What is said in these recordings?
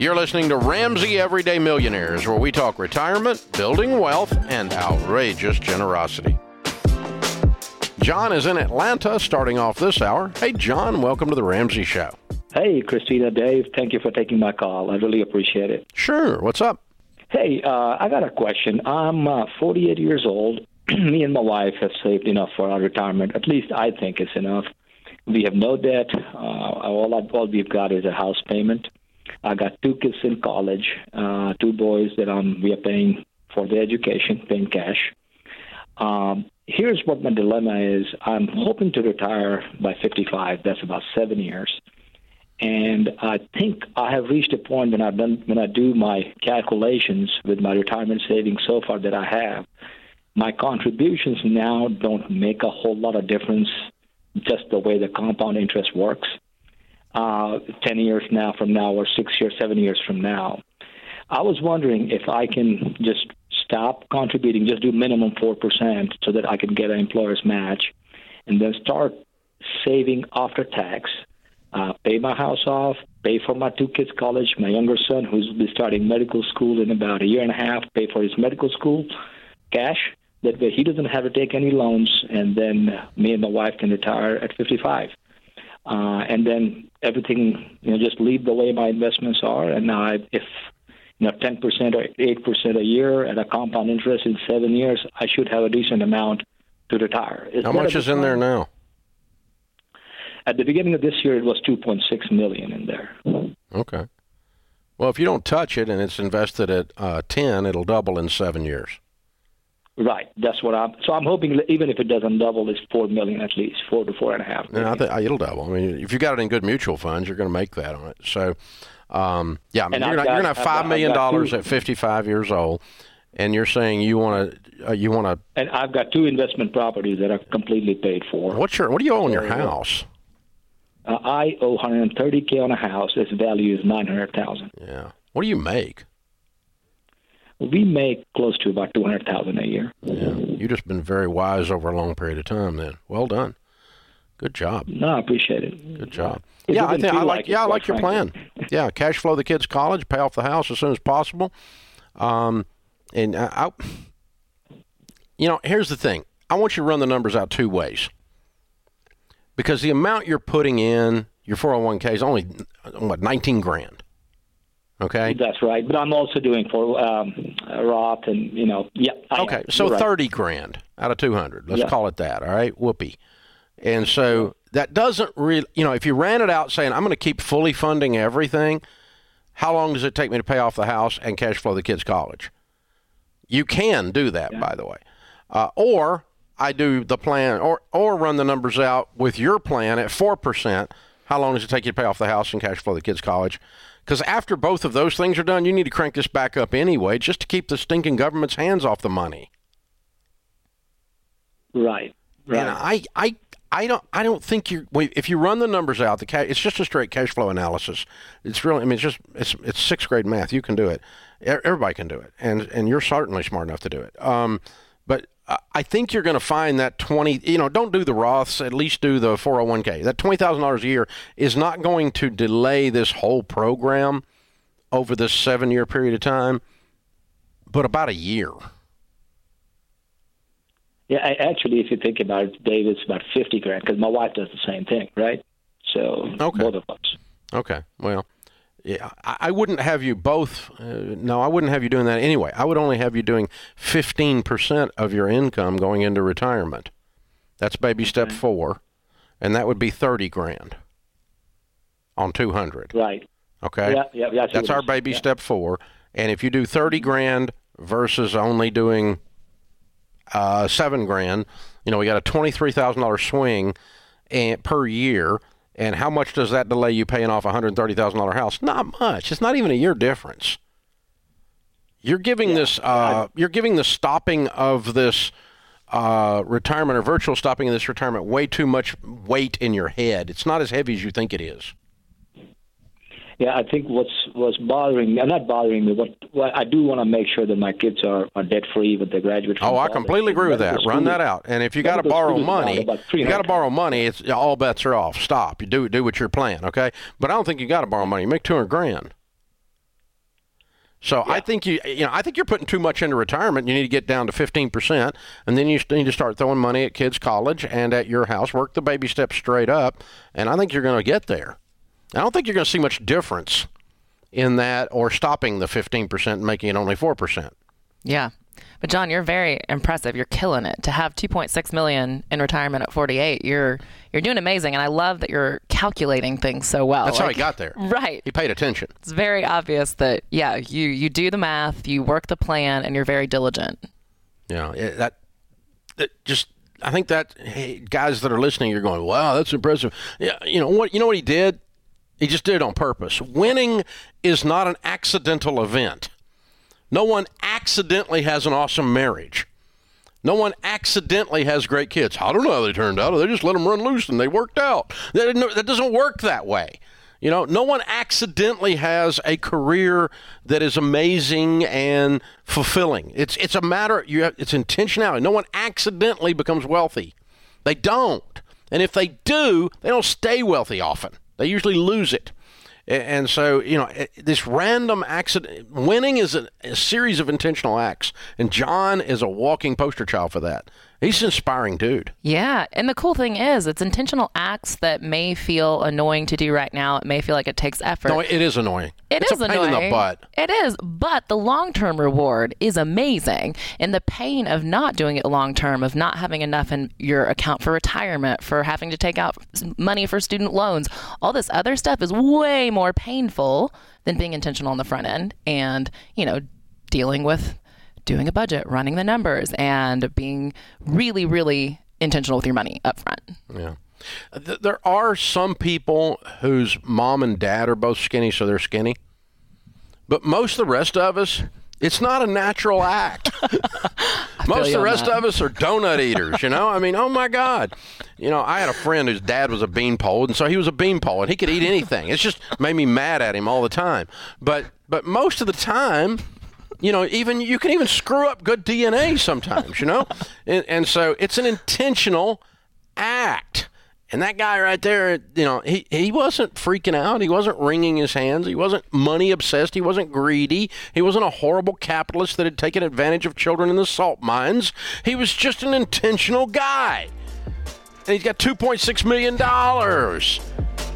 You're listening to Ramsey Everyday Millionaires, where we talk retirement, building wealth, and outrageous generosity. John is in Atlanta starting off this hour. Hey, John, welcome to the Ramsey Show. Hey, Christina, Dave, thank you for taking my call. I really appreciate it. Sure. What's up? Hey, uh, I got a question. I'm uh, 48 years old. Me and my wife have saved enough for our retirement. At least I think it's enough. We have no debt. Uh, all, all we've got is a house payment. I got two kids in college, uh, two boys that I'm, we are paying for their education, paying cash. Um, here's what my dilemma is. I'm hoping to retire by 55. That's about seven years. And I think I have reached a point when I've done when I do my calculations with my retirement savings so far that I have, my contributions now don't make a whole lot of difference just the way the compound interest works. Uh, Ten years now from now, or six years, seven years from now, I was wondering if I can just stop contributing, just do minimum four percent, so that I can get an employer's match, and then start saving after tax uh, pay my house off, pay for my two kids' college, my younger son, who's be starting medical school in about a year and a half, pay for his medical school, cash. That way he doesn't have to take any loans, and then me and my wife can retire at 55. Uh, and then everything, you know, just leave the way my investments are. And now, I, if you know, 10% or 8% a year at a compound interest in seven years, I should have a decent amount to retire. Is How much is in there now? At the beginning of this year, it was 2.6 million in there. Okay. Well, if you don't touch it and it's invested at uh, 10, it'll double in seven years. Right. That's what I'm. So I'm hoping even if it doesn't double, it's four million at least, four to four and a half. Yeah, I think it'll double. I mean, if you got it in good mutual funds, you're going to make that on it. So, um, yeah, I mean, you're, going to have five million dollars at 55 years old, and you're saying you want to, uh, you want to. And I've got two investment properties that are completely paid for. What's your? What do you own in your house? Uh, I owe 130k on a house. Its value is 900,000. Yeah. What do you make? We make close to about 200,000 a year. Yeah. You've just been very wise over a long period of time. Then, well done. Good job. No, I appreciate it. Good job. It yeah, I think I like. like yeah, I like your plan. yeah, cash flow the kids' college, pay off the house as soon as possible. Um, and I, I, you know, here's the thing. I want you to run the numbers out two ways because the amount you're putting in your 401k is only what 19 grand. Okay, that's right. But I'm also doing for um, Roth and you know, yeah. I okay, am. so You're 30 right. grand out of 200. Let's yeah. call it that. All right, whoopee. And so that doesn't really, you know, if you ran it out saying I'm going to keep fully funding everything, how long does it take me to pay off the house and cash flow the kids' college? You can do that, yeah. by the way. Uh, or I do the plan or or run the numbers out with your plan at four percent. How long does it take you to pay off the house and cash flow the kids' college? Because after both of those things are done, you need to crank this back up anyway, just to keep the stinking government's hands off the money. Right. Right. And I, I, I don't, I don't think you. If you run the numbers out, the cash, it's just a straight cash flow analysis. It's really, I mean, it's just, it's, it's sixth grade math. You can do it. Everybody can do it, and and you're certainly smart enough to do it. Um, I think you're going to find that 20, you know, don't do the Roths, at least do the 401k. That $20,000 a year is not going to delay this whole program over this seven year period of time, but about a year. Yeah, I, actually, if you think about it, Dave, it's about 50 grand because my wife does the same thing, right? So okay. both of us. Okay. Well, I wouldn't have you both. Uh, no, I wouldn't have you doing that anyway. I would only have you doing 15% of your income going into retirement. That's baby step four, and that would be 30 grand on 200. Right. Okay. Yeah, yeah, that's, that's our baby yeah. step four. And if you do 30 grand versus only doing uh, seven grand, you know, we got a $23,000 swing and, per year and how much does that delay you paying off a $130,000 house? Not much. It's not even a year difference. You're giving yeah. this, uh, you're giving the stopping of this uh, retirement or virtual stopping of this retirement way too much weight in your head. It's not as heavy as you think it is. Yeah, I think what's what's bothering me, not bothering me, but what I do want to make sure that my kids are, are debt free with their graduate. Oh, I completely agree with that. Run that out. And if you got to borrow money, you got to borrow money. It's all bets are off. Stop. You do do what you're planning. Okay, but I don't think you got to borrow money. You make two hundred grand. So yeah. I think you you know I think you're putting too much into retirement. You need to get down to 15%, and then you need to start throwing money at kids' college and at your house. Work the baby steps straight up, and I think you're going to get there. I don't think you're going to see much difference in that or stopping the 15% and making it only 4%. Yeah. But John, you're very impressive. You're killing it. To have 2.6 million in retirement at 48, you're you're doing amazing and I love that you're calculating things so well. That's like, how he got there. Right. He paid attention. It's very obvious that yeah, you you do the math, you work the plan and you're very diligent. Yeah, that that just I think that hey, guys that are listening, you're going, "Wow, that's impressive." Yeah, you know what? You know what he did? He just did it on purpose. Winning is not an accidental event. No one accidentally has an awesome marriage. No one accidentally has great kids. I don't know how they turned out. They just let them run loose and they worked out. That, doesn't work that way. You know, no one accidentally has a career that is amazing and fulfilling. It's it's a matter you have, it's intentionality. No one accidentally becomes wealthy. They don't. And if they do, they don't stay wealthy often. They usually lose it. And so, you know, this random accident, winning is a, a, series of intentional acts. And John is a walking poster child for that. He's an inspiring dude. Yeah. And the cool thing is, it's intentional acts that may feel annoying to do right now. It may feel like it takes effort. No, it is annoying. It it's is annoying. in the butt. It is. But the long term reward is amazing. And the pain of not doing it long term, of not having enough in your account for retirement, for having to take out money for student loans, all this other stuff is way more painful than being intentional on the front end and, you know, dealing with doing a budget, running the numbers, and being really, really intentional with your money up front. Yeah. There are some people whose mom and dad are both skinny, so they're skinny. But most of the rest of us, it's not a natural act. most of the rest of us are donut eaters, you know? I mean, oh my God. You know, I had a friend whose dad was a beanpole, and so he was a beanpole, and he could eat anything. It's just made me mad at him all the time. But but most of the time, you know, even you can even screw up good DNA sometimes, you know, and, and so it's an intentional act. And that guy right there, you know, he, he wasn't freaking out. He wasn't wringing his hands. He wasn't money obsessed. He wasn't greedy. He wasn't a horrible capitalist that had taken advantage of children in the salt mines. He was just an intentional guy. And he's got $2.6 million.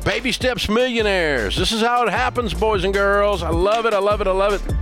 Baby steps millionaires. This is how it happens, boys and girls. I love it. I love it. I love it.